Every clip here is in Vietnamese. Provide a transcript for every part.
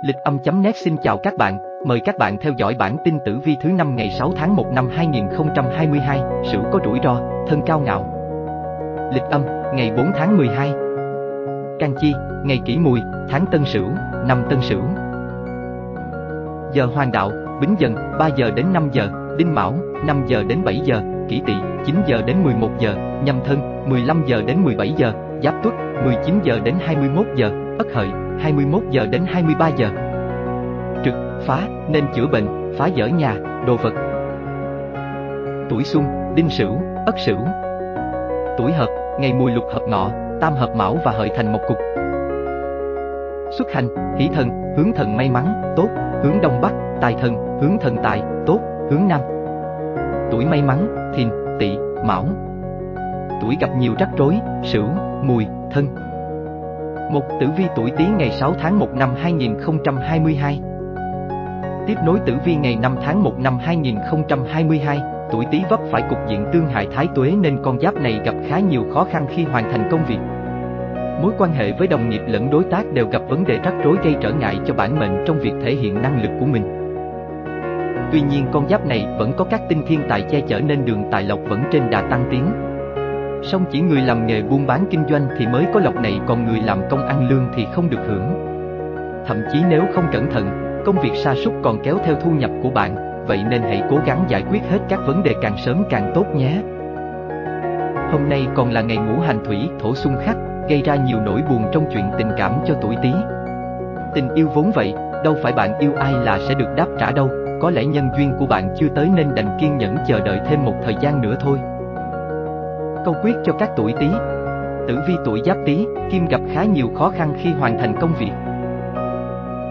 Lịch âm.net xin chào các bạn, mời các bạn theo dõi bản tin tử vi thứ năm ngày 6 tháng 1 năm 2022, Sửu có rủi ro, thân cao ngạo. Lịch âm, ngày 4 tháng 12. Can Chi, ngày Kỷ Mùi, tháng Tân Sửu, năm Tân Sửu. Giờ Hoàng đạo, Bính Dần, 3 giờ đến 5 giờ, Đinh Mão, 5 giờ đến 7 giờ, Kỷ Tỵ, 9 giờ đến 11 giờ, Nhâm Thân, 15 giờ đến 17 giờ, Giáp Tuất, 19 giờ đến 21 giờ, Ất Hợi, 21 giờ đến 23 giờ. Trực, phá, nên chữa bệnh, phá dỡ nhà, đồ vật. Tuổi Xuân, Đinh Sửu, Ất Sửu. Tuổi Hợp, ngày mùi lục hợp ngọ, tam hợp mão và hợi thành một cục. Xuất hành, hỷ thần, hướng thần may mắn, tốt, hướng đông bắc, tài thần, hướng thần tài, tốt, hướng nam. Tuổi may mắn, thìn, tỵ, mão. Tuổi gặp nhiều rắc rối, sửu, mùi, thân. Một tử vi tuổi Tý ngày 6 tháng 1 năm 2022. Tiếp nối tử vi ngày 5 tháng 1 năm 2022, tuổi Tý vấp phải cục diện tương hại thái tuế nên con giáp này gặp khá nhiều khó khăn khi hoàn thành công việc. Mối quan hệ với đồng nghiệp lẫn đối tác đều gặp vấn đề rắc rối gây trở ngại cho bản mệnh trong việc thể hiện năng lực của mình. Tuy nhiên con giáp này vẫn có các tinh thiên tài che chở nên đường tài lộc vẫn trên đà tăng tiến. Song chỉ người làm nghề buôn bán kinh doanh thì mới có lộc này còn người làm công ăn lương thì không được hưởng. Thậm chí nếu không cẩn thận, công việc sa sút còn kéo theo thu nhập của bạn, vậy nên hãy cố gắng giải quyết hết các vấn đề càng sớm càng tốt nhé. Hôm nay còn là ngày ngũ hành thủy thổ xung khắc, gây ra nhiều nỗi buồn trong chuyện tình cảm cho tuổi Tý. Tình yêu vốn vậy, đâu phải bạn yêu ai là sẽ được đáp trả đâu, có lẽ nhân duyên của bạn chưa tới nên đành kiên nhẫn chờ đợi thêm một thời gian nữa thôi. Câu quyết cho các tuổi Tý. Tử vi tuổi Giáp Tý, Kim gặp khá nhiều khó khăn khi hoàn thành công việc.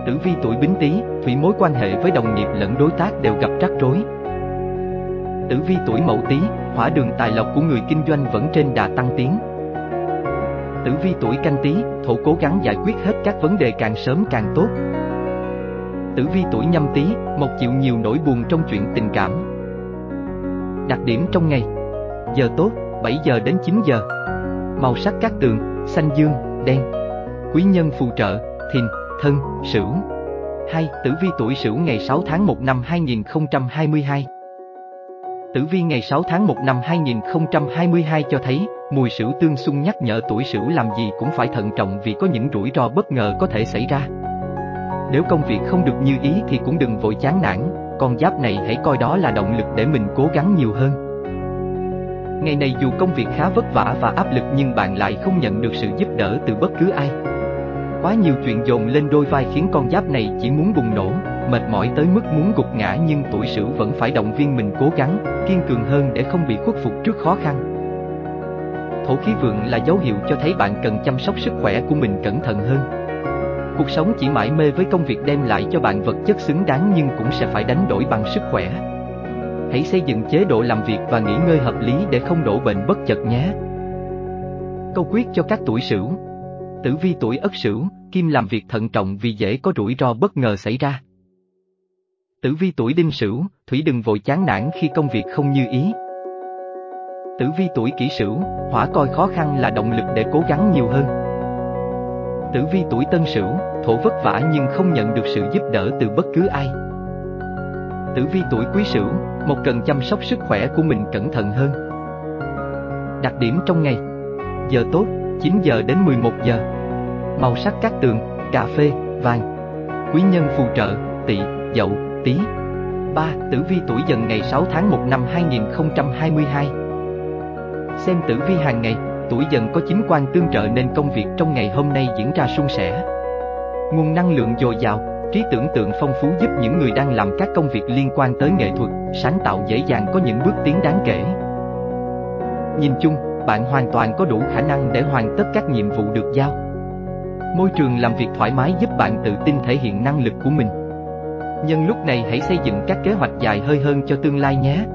Tử vi tuổi Bính Tý, thủy mối quan hệ với đồng nghiệp lẫn đối tác đều gặp rắc rối. Tử vi tuổi Mậu Tý, hỏa đường tài lộc của người kinh doanh vẫn trên đà tăng tiến. Tử vi tuổi Canh Tý, thổ cố gắng giải quyết hết các vấn đề càng sớm càng tốt. Tử vi tuổi Nhâm Tý, một chịu nhiều nỗi buồn trong chuyện tình cảm. Đặc điểm trong ngày. Giờ tốt, 7 giờ đến 9 giờ. Màu sắc các tường, xanh dương, đen. Quý nhân phù trợ, thìn, thân, sửu. 2. Tử vi tuổi sửu ngày 6 tháng 1 năm 2022 Tử vi ngày 6 tháng 1 năm 2022 cho thấy, mùi sửu tương xung nhắc nhở tuổi sửu làm gì cũng phải thận trọng vì có những rủi ro bất ngờ có thể xảy ra. Nếu công việc không được như ý thì cũng đừng vội chán nản, con giáp này hãy coi đó là động lực để mình cố gắng nhiều hơn. Ngày này dù công việc khá vất vả và áp lực nhưng bạn lại không nhận được sự giúp đỡ từ bất cứ ai. Quá nhiều chuyện dồn lên đôi vai khiến con giáp này chỉ muốn bùng nổ, mệt mỏi tới mức muốn gục ngã nhưng tuổi sửu vẫn phải động viên mình cố gắng, kiên cường hơn để không bị khuất phục trước khó khăn. Thổ khí vượng là dấu hiệu cho thấy bạn cần chăm sóc sức khỏe của mình cẩn thận hơn. Cuộc sống chỉ mãi mê với công việc đem lại cho bạn vật chất xứng đáng nhưng cũng sẽ phải đánh đổi bằng sức khỏe. Hãy xây dựng chế độ làm việc và nghỉ ngơi hợp lý để không đổ bệnh bất chợt nhé. Câu quyết cho các tuổi sửu Tử vi tuổi ất sửu, kim làm việc thận trọng vì dễ có rủi ro bất ngờ xảy ra. Tử vi tuổi đinh sửu, thủy đừng vội chán nản khi công việc không như ý. Tử vi tuổi kỷ sửu, hỏa coi khó khăn là động lực để cố gắng nhiều hơn. Tử vi tuổi tân sửu, thổ vất vả nhưng không nhận được sự giúp đỡ từ bất cứ ai. Tử vi tuổi quý sửu, một cần chăm sóc sức khỏe của mình cẩn thận hơn. Đặc điểm trong ngày Giờ tốt, 9 giờ đến 11 giờ Màu sắc các tường, cà phê, vàng Quý nhân phù trợ, tỵ, dậu, tý 3. Tử vi tuổi dần ngày 6 tháng 1 năm 2022 Xem tử vi hàng ngày, tuổi dần có chính quan tương trợ nên công việc trong ngày hôm nay diễn ra suôn sẻ. Nguồn năng lượng dồi dào, trí tưởng tượng phong phú giúp những người đang làm các công việc liên quan tới nghệ thuật, sáng tạo dễ dàng có những bước tiến đáng kể. Nhìn chung, bạn hoàn toàn có đủ khả năng để hoàn tất các nhiệm vụ được giao. Môi trường làm việc thoải mái giúp bạn tự tin thể hiện năng lực của mình. Nhân lúc này hãy xây dựng các kế hoạch dài hơi hơn cho tương lai nhé.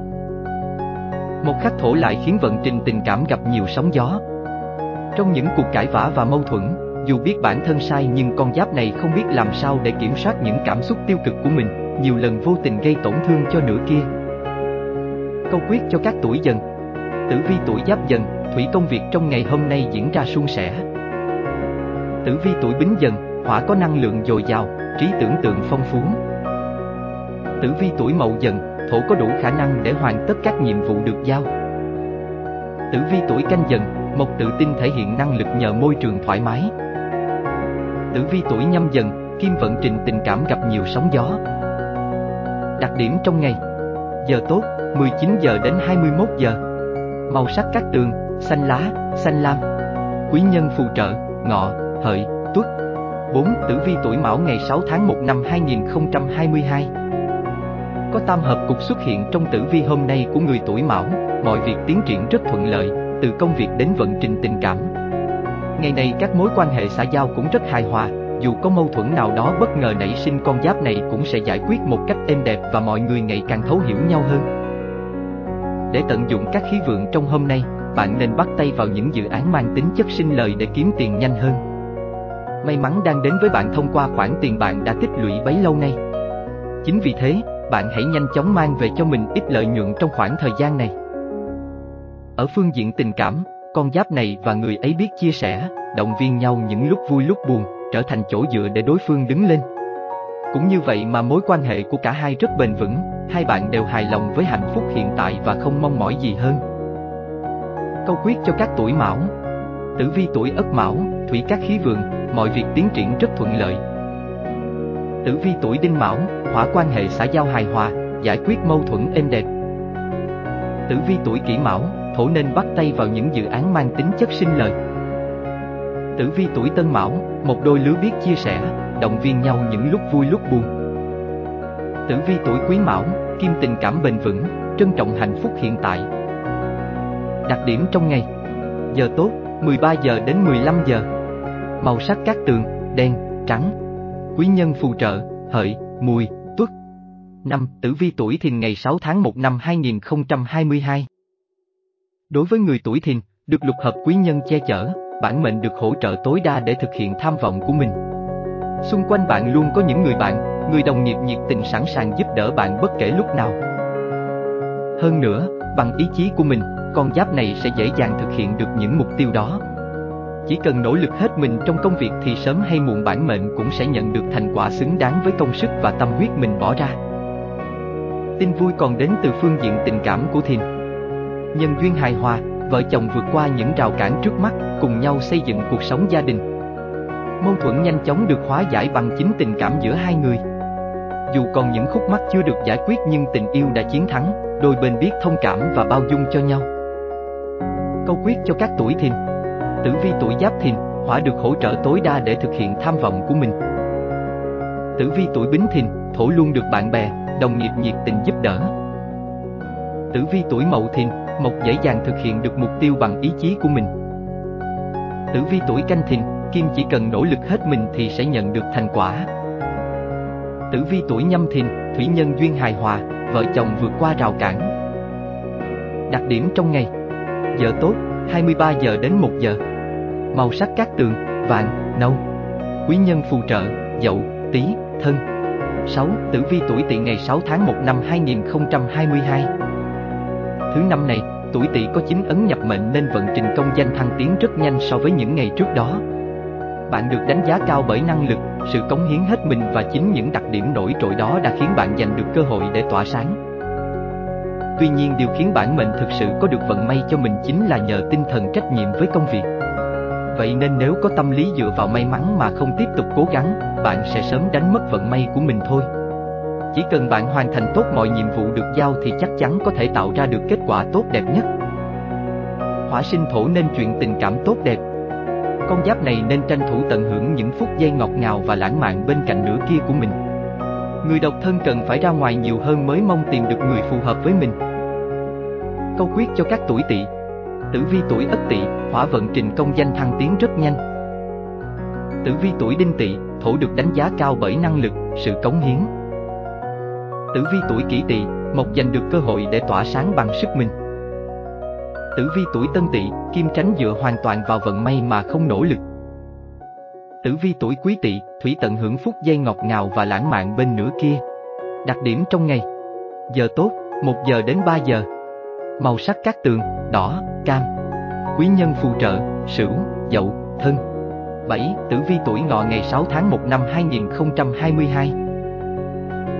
Một khắc thổ lại khiến vận trình tình cảm gặp nhiều sóng gió. Trong những cuộc cãi vã và mâu thuẫn, dù biết bản thân sai nhưng con giáp này không biết làm sao để kiểm soát những cảm xúc tiêu cực của mình, nhiều lần vô tình gây tổn thương cho nửa kia. Câu quyết cho các tuổi dần Tử vi tuổi giáp dần, thủy công việc trong ngày hôm nay diễn ra suôn sẻ. Tử vi tuổi bính dần, hỏa có năng lượng dồi dào, trí tưởng tượng phong phú. Tử vi tuổi mậu dần, thổ có đủ khả năng để hoàn tất các nhiệm vụ được giao. Tử vi tuổi canh dần, mộc tự tin thể hiện năng lực nhờ môi trường thoải mái. Tử vi tuổi nhâm dần, kim vận trình tình cảm gặp nhiều sóng gió. Đặc điểm trong ngày. Giờ tốt, 19 giờ đến 21 giờ. Màu sắc các tường, xanh lá, xanh lam. Quý nhân phù trợ, ngọ, hợi, tuất. 4. Tử vi tuổi mão ngày 6 tháng 1 năm 2022 Có tam hợp cục xuất hiện trong tử vi hôm nay của người tuổi mão. Mọi việc tiến triển rất thuận lợi, từ công việc đến vận trình tình cảm. Ngày này các mối quan hệ xã giao cũng rất hài hòa, dù có mâu thuẫn nào đó bất ngờ nảy sinh con giáp này cũng sẽ giải quyết một cách êm đẹp và mọi người ngày càng thấu hiểu nhau hơn. Để tận dụng các khí vượng trong hôm nay, bạn nên bắt tay vào những dự án mang tính chất sinh lời để kiếm tiền nhanh hơn. May mắn đang đến với bạn thông qua khoản tiền bạn đã tích lũy bấy lâu nay. Chính vì thế, bạn hãy nhanh chóng mang về cho mình ít lợi nhuận trong khoảng thời gian này. Ở phương diện tình cảm, con giáp này và người ấy biết chia sẻ, động viên nhau những lúc vui lúc buồn, trở thành chỗ dựa để đối phương đứng lên. Cũng như vậy mà mối quan hệ của cả hai rất bền vững, hai bạn đều hài lòng với hạnh phúc hiện tại và không mong mỏi gì hơn. Câu quyết cho các tuổi mão Tử vi tuổi ất mão, thủy các khí vượng, mọi việc tiến triển rất thuận lợi. Tử vi tuổi đinh mão, hỏa quan hệ xã giao hài hòa, giải quyết mâu thuẫn êm đẹp. Tử vi tuổi kỷ mão, thổ nên bắt tay vào những dự án mang tính chất sinh lời. Tử vi tuổi tân mão, một đôi lứa biết chia sẻ, động viên nhau những lúc vui lúc buồn. Tử vi tuổi quý mão, kim tình cảm bền vững, trân trọng hạnh phúc hiện tại. Đặc điểm trong ngày Giờ tốt, 13 giờ đến 15 giờ Màu sắc các tường, đen, trắng Quý nhân phù trợ, hợi, mùi, tuất Năm Tử vi tuổi thìn ngày 6 tháng 1 năm 2022 Đối với người tuổi thìn, được lục hợp quý nhân che chở, bản mệnh được hỗ trợ tối đa để thực hiện tham vọng của mình. Xung quanh bạn luôn có những người bạn, người đồng nghiệp nhiệt tình sẵn sàng giúp đỡ bạn bất kể lúc nào. Hơn nữa, bằng ý chí của mình, con giáp này sẽ dễ dàng thực hiện được những mục tiêu đó. Chỉ cần nỗ lực hết mình trong công việc thì sớm hay muộn bản mệnh cũng sẽ nhận được thành quả xứng đáng với công sức và tâm huyết mình bỏ ra. Tin vui còn đến từ phương diện tình cảm của Thìn. Nhân duyên hài hòa, vợ chồng vượt qua những rào cản trước mắt, cùng nhau xây dựng cuộc sống gia đình. Mâu thuẫn nhanh chóng được hóa giải bằng chính tình cảm giữa hai người. Dù còn những khúc mắc chưa được giải quyết nhưng tình yêu đã chiến thắng, đôi bên biết thông cảm và bao dung cho nhau. Câu quyết cho các tuổi thìn Tử vi tuổi giáp thìn, hỏa được hỗ trợ tối đa để thực hiện tham vọng của mình. Tử vi tuổi bính thìn, thổ luôn được bạn bè, đồng nghiệp nhiệt tình giúp đỡ. Tử vi tuổi mậu thìn, mộc dễ dàng thực hiện được mục tiêu bằng ý chí của mình. Tử vi tuổi canh thìn, kim chỉ cần nỗ lực hết mình thì sẽ nhận được thành quả. Tử vi tuổi nhâm thìn, thủy nhân duyên hài hòa, vợ chồng vượt qua rào cản. Đặc điểm trong ngày Giờ tốt, 23 giờ đến 1 giờ Màu sắc các tường, vàng, nâu Quý nhân phù trợ, dậu, tí, thân 6. Tử vi tuổi tỵ ngày 6 tháng 1 năm 2022 Thứ năm này, tuổi tỵ có chính ấn nhập mệnh nên vận trình công danh thăng tiến rất nhanh so với những ngày trước đó. Bạn được đánh giá cao bởi năng lực, sự cống hiến hết mình và chính những đặc điểm nổi trội đó đã khiến bạn giành được cơ hội để tỏa sáng. Tuy nhiên điều khiến bản mệnh thực sự có được vận may cho mình chính là nhờ tinh thần trách nhiệm với công việc. Vậy nên nếu có tâm lý dựa vào may mắn mà không tiếp tục cố gắng, bạn sẽ sớm đánh mất vận may của mình thôi. Chỉ cần bạn hoàn thành tốt mọi nhiệm vụ được giao thì chắc chắn có thể tạo ra được kết quả tốt đẹp nhất. Hỏa sinh thổ nên chuyện tình cảm tốt đẹp. Con giáp này nên tranh thủ tận hưởng những phút giây ngọt ngào và lãng mạn bên cạnh nửa kia của mình. Người độc thân cần phải ra ngoài nhiều hơn mới mong tìm được người phù hợp với mình. Câu quyết cho các tuổi tỵ Tử vi tuổi ất tỵ, hỏa vận trình công danh thăng tiến rất nhanh. Tử vi tuổi đinh tỵ, thổ được đánh giá cao bởi năng lực, sự cống hiến. Tử vi tuổi kỷ tỵ, mộc giành được cơ hội để tỏa sáng bằng sức mình. Tử vi tuổi tân tỵ, kim tránh dựa hoàn toàn vào vận may mà không nỗ lực. Tử vi tuổi quý tỵ, thủy tận hưởng phút giây ngọt ngào và lãng mạn bên nửa kia. Đặc điểm trong ngày Giờ tốt, 1 giờ đến 3 giờ Màu sắc các tường, đỏ, cam Quý nhân phù trợ, sửu, dậu, thân 7. Tử vi tuổi ngọ ngày 6 tháng 1 năm 2022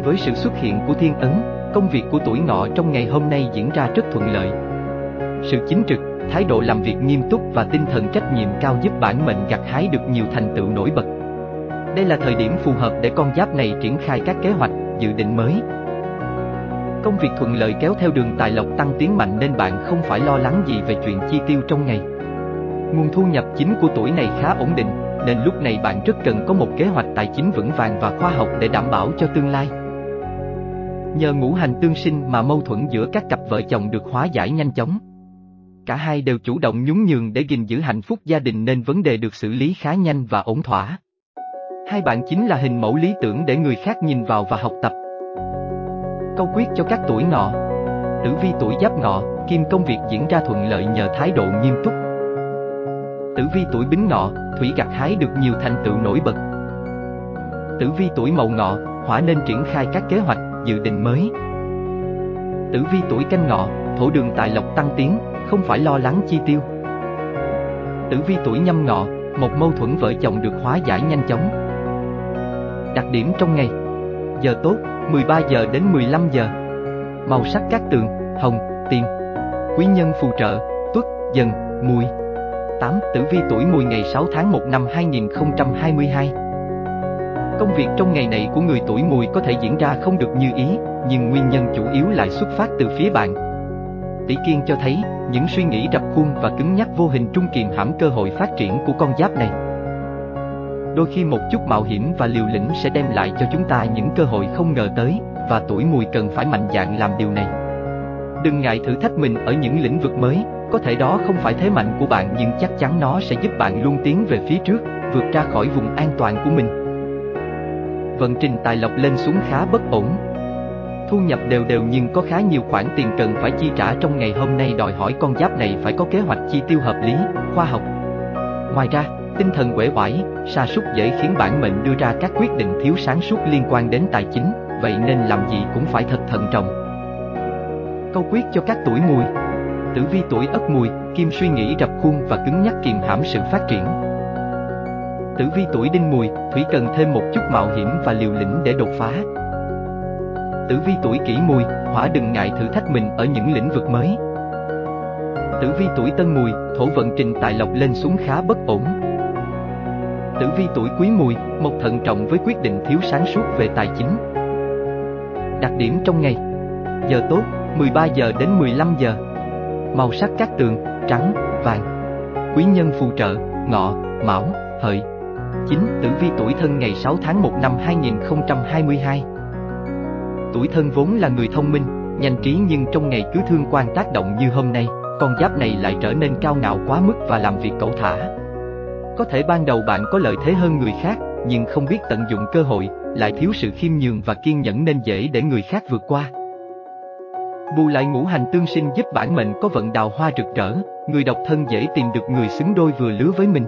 với sự xuất hiện của thiên ấn, công việc của tuổi ngọ trong ngày hôm nay diễn ra rất thuận lợi. Sự chính trực, thái độ làm việc nghiêm túc và tinh thần trách nhiệm cao giúp bản mệnh gặt hái được nhiều thành tựu nổi bật. Đây là thời điểm phù hợp để con giáp này triển khai các kế hoạch, dự định mới. Công việc thuận lợi kéo theo đường tài lộc tăng tiến mạnh nên bạn không phải lo lắng gì về chuyện chi tiêu trong ngày. Nguồn thu nhập chính của tuổi này khá ổn định, nên lúc này bạn rất cần có một kế hoạch tài chính vững vàng và khoa học để đảm bảo cho tương lai. Nhờ ngũ hành tương sinh mà mâu thuẫn giữa các cặp vợ chồng được hóa giải nhanh chóng. Cả hai đều chủ động nhún nhường để gìn giữ hạnh phúc gia đình nên vấn đề được xử lý khá nhanh và ổn thỏa. Hai bạn chính là hình mẫu lý tưởng để người khác nhìn vào và học tập. Câu quyết cho các tuổi ngọ Tử vi tuổi giáp ngọ, kim công việc diễn ra thuận lợi nhờ thái độ nghiêm túc. Tử vi tuổi bính ngọ, thủy gặt hái được nhiều thành tựu nổi bật. Tử vi tuổi mậu ngọ, hỏa nên triển khai các kế hoạch, dự định mới. Tử vi tuổi canh ngọ, thổ đường tài lộc tăng tiến, không phải lo lắng chi tiêu. Tử vi tuổi nhâm ngọ, một mâu thuẫn vợ chồng được hóa giải nhanh chóng. Đặc điểm trong ngày Giờ tốt, 13 giờ đến 15 giờ Màu sắc các tường, hồng, tiền Quý nhân phù trợ, tuất, dần, mùi 8. Tử vi tuổi mùi ngày 6 tháng 1 năm 2022 Công việc trong ngày này của người tuổi mùi có thể diễn ra không được như ý, nhưng nguyên nhân chủ yếu lại xuất phát từ phía bạn. Tỷ Kiên cho thấy, những suy nghĩ rập khuôn và cứng nhắc vô hình trung kiềm hãm cơ hội phát triển của con giáp này. Đôi khi một chút mạo hiểm và liều lĩnh sẽ đem lại cho chúng ta những cơ hội không ngờ tới, và tuổi mùi cần phải mạnh dạn làm điều này. Đừng ngại thử thách mình ở những lĩnh vực mới, có thể đó không phải thế mạnh của bạn nhưng chắc chắn nó sẽ giúp bạn luôn tiến về phía trước, vượt ra khỏi vùng an toàn của mình. Vận trình tài lộc lên xuống khá bất ổn. Thu nhập đều đều nhưng có khá nhiều khoản tiền cần phải chi trả trong ngày hôm nay đòi hỏi con giáp này phải có kế hoạch chi tiêu hợp lý, khoa học. Ngoài ra, tinh thần quể oải, sa sút dễ khiến bản mệnh đưa ra các quyết định thiếu sáng suốt liên quan đến tài chính, vậy nên làm gì cũng phải thật thận trọng. Câu quyết cho các tuổi mùi Tử vi tuổi ất mùi, kim suy nghĩ rập khuôn và cứng nhắc kiềm hãm sự phát triển. Tử vi tuổi đinh mùi, thủy cần thêm một chút mạo hiểm và liều lĩnh để đột phá. Tử vi tuổi kỷ mùi, hỏa đừng ngại thử thách mình ở những lĩnh vực mới. Tử vi tuổi tân mùi, thổ vận trình tài lộc lên xuống khá bất ổn. Tử vi tuổi quý mùi, một thận trọng với quyết định thiếu sáng suốt về tài chính. Đặc điểm trong ngày Giờ tốt, 13 giờ đến 15 giờ Màu sắc các tường, trắng, vàng Quý nhân phù trợ, ngọ, mão, hợi 9. Tử vi tuổi thân ngày 6 tháng 1 năm 2022 Tuổi thân vốn là người thông minh, nhanh trí nhưng trong ngày cứ thương quan tác động như hôm nay, con giáp này lại trở nên cao ngạo quá mức và làm việc cẩu thả. Có thể ban đầu bạn có lợi thế hơn người khác, nhưng không biết tận dụng cơ hội, lại thiếu sự khiêm nhường và kiên nhẫn nên dễ để người khác vượt qua. Bù lại ngũ hành tương sinh giúp bản mệnh có vận đào hoa rực rỡ, người độc thân dễ tìm được người xứng đôi vừa lứa với mình.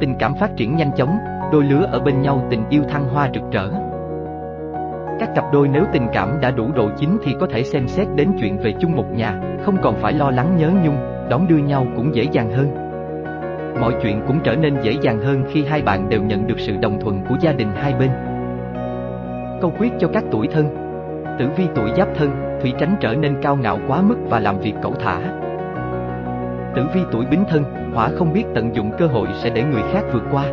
Tình cảm phát triển nhanh chóng, đôi lứa ở bên nhau tình yêu thăng hoa rực rỡ. Các cặp đôi nếu tình cảm đã đủ độ chín thì có thể xem xét đến chuyện về chung một nhà, không còn phải lo lắng nhớ nhung, đón đưa nhau cũng dễ dàng hơn. Mọi chuyện cũng trở nên dễ dàng hơn khi hai bạn đều nhận được sự đồng thuận của gia đình hai bên. Câu quyết cho các tuổi thân Tử vi tuổi giáp thân, thủy tránh trở nên cao ngạo quá mức và làm việc cẩu thả. Tử vi tuổi bính thân, hỏa không biết tận dụng cơ hội sẽ để người khác vượt qua.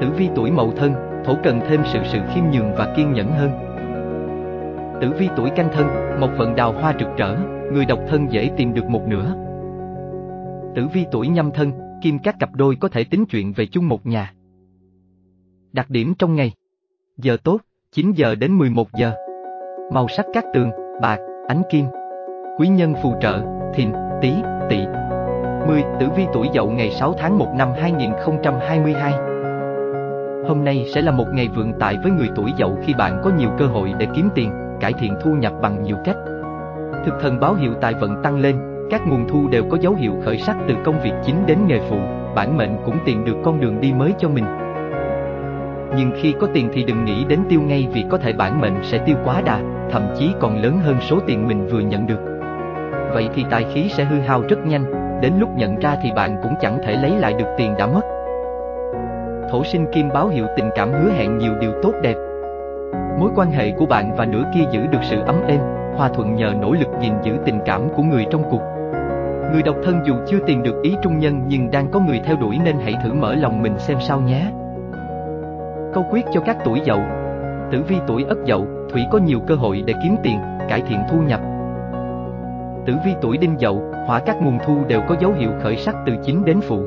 Tử vi tuổi mậu thân, thổ cần thêm sự sự khiêm nhường và kiên nhẫn hơn. Tử vi tuổi canh thân, một vận đào hoa rực rỡ, người độc thân dễ tìm được một nửa. Tử vi tuổi nhâm thân, kim các cặp đôi có thể tính chuyện về chung một nhà. Đặc điểm trong ngày Giờ tốt, 9 giờ đến 11 giờ Màu sắc các tường, bạc, ánh kim Quý nhân phù trợ, thìn, tý, tỵ 10. Tử vi tuổi dậu ngày 6 tháng 1 năm 2022 Hôm nay sẽ là một ngày vượng tại với người tuổi dậu khi bạn có nhiều cơ hội để kiếm tiền, cải thiện thu nhập bằng nhiều cách. Thực thần báo hiệu tài vận tăng lên, các nguồn thu đều có dấu hiệu khởi sắc từ công việc chính đến nghề phụ, bản mệnh cũng tìm được con đường đi mới cho mình. Nhưng khi có tiền thì đừng nghĩ đến tiêu ngay vì có thể bản mệnh sẽ tiêu quá đà, thậm chí còn lớn hơn số tiền mình vừa nhận được. Vậy thì tài khí sẽ hư hao rất nhanh, đến lúc nhận ra thì bạn cũng chẳng thể lấy lại được tiền đã mất. thổ sinh kim báo hiệu tình cảm hứa hẹn nhiều điều tốt đẹp. Mối quan hệ của bạn và nửa kia giữ được sự ấm êm, hòa thuận nhờ nỗ lực gìn giữ tình cảm của người trong cuộc. Người độc thân dù chưa tìm được ý trung nhân nhưng đang có người theo đuổi nên hãy thử mở lòng mình xem sao nhé. Câu quyết cho các tuổi dậu Tử vi tuổi ất dậu, thủy có nhiều cơ hội để kiếm tiền, cải thiện thu nhập. Tử vi tuổi đinh dậu, hỏa các nguồn thu đều có dấu hiệu khởi sắc từ chính đến phụ.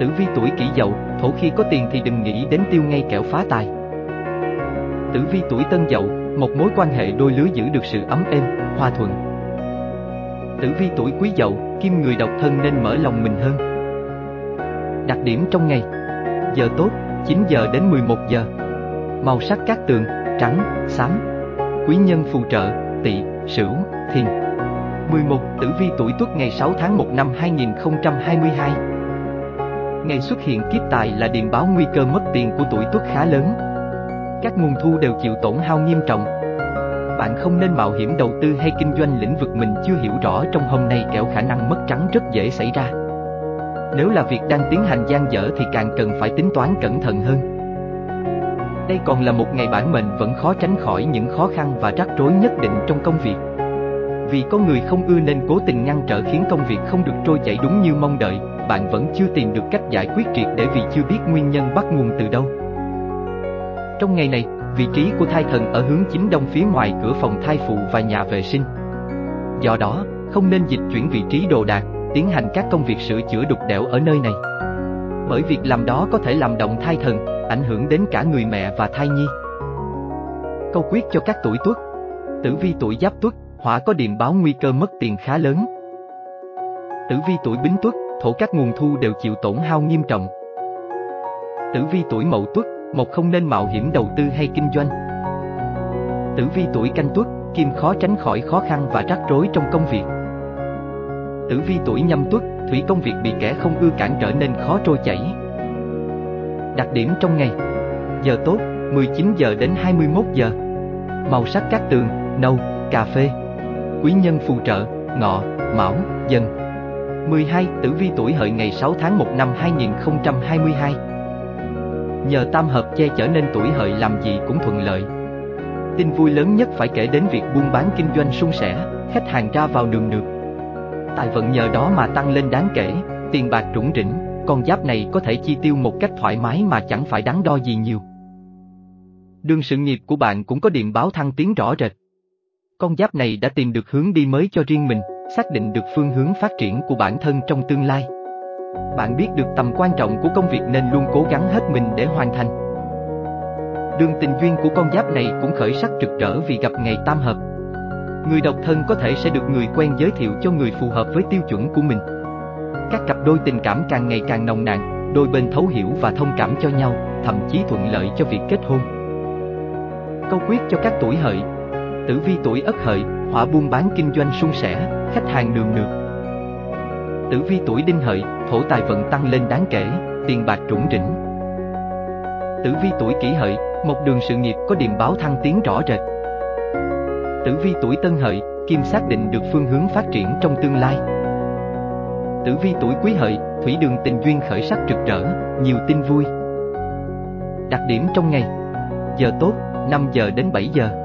Tử vi tuổi kỷ dậu, thổ khi có tiền thì đừng nghĩ đến tiêu ngay kẻo phá tài. Tử vi tuổi tân dậu, một mối quan hệ đôi lứa giữ được sự ấm êm, hòa thuận. Tử vi tuổi quý dậu, kim người độc thân nên mở lòng mình hơn. Đặc điểm trong ngày Giờ tốt, 9 giờ đến 11 giờ Màu sắc các tường, trắng, xám Quý nhân phù trợ, tỵ, sửu, thìn 11. Tử vi tuổi tuất ngày 6 tháng 1 năm 2022 Ngày xuất hiện kiếp tài là điềm báo nguy cơ mất tiền của tuổi tuất khá lớn. Các nguồn thu đều chịu tổn hao nghiêm trọng. Bạn không nên mạo hiểm đầu tư hay kinh doanh lĩnh vực mình chưa hiểu rõ trong hôm nay kẻo khả năng mất trắng rất dễ xảy ra. Nếu là việc đang tiến hành gian dở thì càng cần phải tính toán cẩn thận hơn. Đây còn là một ngày bản mệnh vẫn khó tránh khỏi những khó khăn và rắc rối nhất định trong công việc. Vì có người không ưa nên cố tình ngăn trở khiến công việc không được trôi chảy đúng như mong đợi, bạn vẫn chưa tìm được cách giải quyết triệt để vì chưa biết nguyên nhân bắt nguồn từ đâu. Trong ngày này, vị trí của thai thần ở hướng chính đông phía ngoài cửa phòng thai phụ và nhà vệ sinh. Do đó, không nên dịch chuyển vị trí đồ đạc, tiến hành các công việc sửa chữa đục đẽo ở nơi này. Bởi việc làm đó có thể làm động thai thần, ảnh hưởng đến cả người mẹ và thai nhi. Câu quyết cho các tuổi tuất Tử vi tuổi giáp tuất, hỏa có điểm báo nguy cơ mất tiền khá lớn. Tử vi tuổi bính tuất, thổ các nguồn thu đều chịu tổn hao nghiêm trọng. Tử vi tuổi mậu tuất, một không nên mạo hiểm đầu tư hay kinh doanh. Tử vi tuổi canh tuất, kim khó tránh khỏi khó khăn và rắc rối trong công việc. Tử vi tuổi nhâm tuất, thủy công việc bị kẻ không ưa cản trở nên khó trôi chảy. Đặc điểm trong ngày Giờ tốt, 19 giờ đến 21 giờ Màu sắc các tường, nâu, cà phê Quý nhân phù trợ, ngọ, mão, dần 12. Tử vi tuổi hợi ngày 6 tháng 1 năm 2022 Nhờ tam hợp che chở nên tuổi hợi làm gì cũng thuận lợi Tin vui lớn nhất phải kể đến việc buôn bán kinh doanh suôn sẻ, khách hàng ra vào đường được. Tài vận nhờ đó mà tăng lên đáng kể, tiền bạc trũng rỉnh, con giáp này có thể chi tiêu một cách thoải mái mà chẳng phải đắn đo gì nhiều. Đường sự nghiệp của bạn cũng có điểm báo thăng tiến rõ rệt. Con giáp này đã tìm được hướng đi mới cho riêng mình, xác định được phương hướng phát triển của bản thân trong tương lai. Bạn biết được tầm quan trọng của công việc nên luôn cố gắng hết mình để hoàn thành. Đường tình duyên của con giáp này cũng khởi sắc rực rỡ vì gặp ngày tam hợp. Người độc thân có thể sẽ được người quen giới thiệu cho người phù hợp với tiêu chuẩn của mình. Các cặp đôi tình cảm càng ngày càng nồng nàn, đôi bên thấu hiểu và thông cảm cho nhau, thậm chí thuận lợi cho việc kết hôn. Câu quyết cho các tuổi hợi Tử vi tuổi ất hợi, hỏa buôn bán kinh doanh suôn sẻ, khách hàng đường được. Tử vi tuổi đinh hợi, thổ tài vận tăng lên đáng kể, tiền bạc trũng rỉnh. Tử vi tuổi kỷ hợi, một đường sự nghiệp có điểm báo thăng tiến rõ rệt. Tử vi tuổi tân hợi, kim xác định được phương hướng phát triển trong tương lai. Tử vi tuổi quý hợi, thủy đường tình duyên khởi sắc rực rỡ, nhiều tin vui. Đặc điểm trong ngày Giờ tốt, 5 giờ đến 7 giờ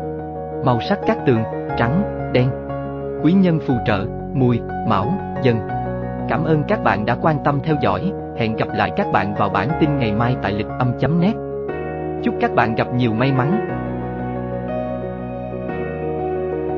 Màu sắc các tường, trắng, đen. Quý nhân phù trợ, mùi, mão, dần Cảm ơn các bạn đã quan tâm theo dõi, hẹn gặp lại các bạn vào bản tin ngày mai tại lịch âm.net Chúc các bạn gặp nhiều may mắn.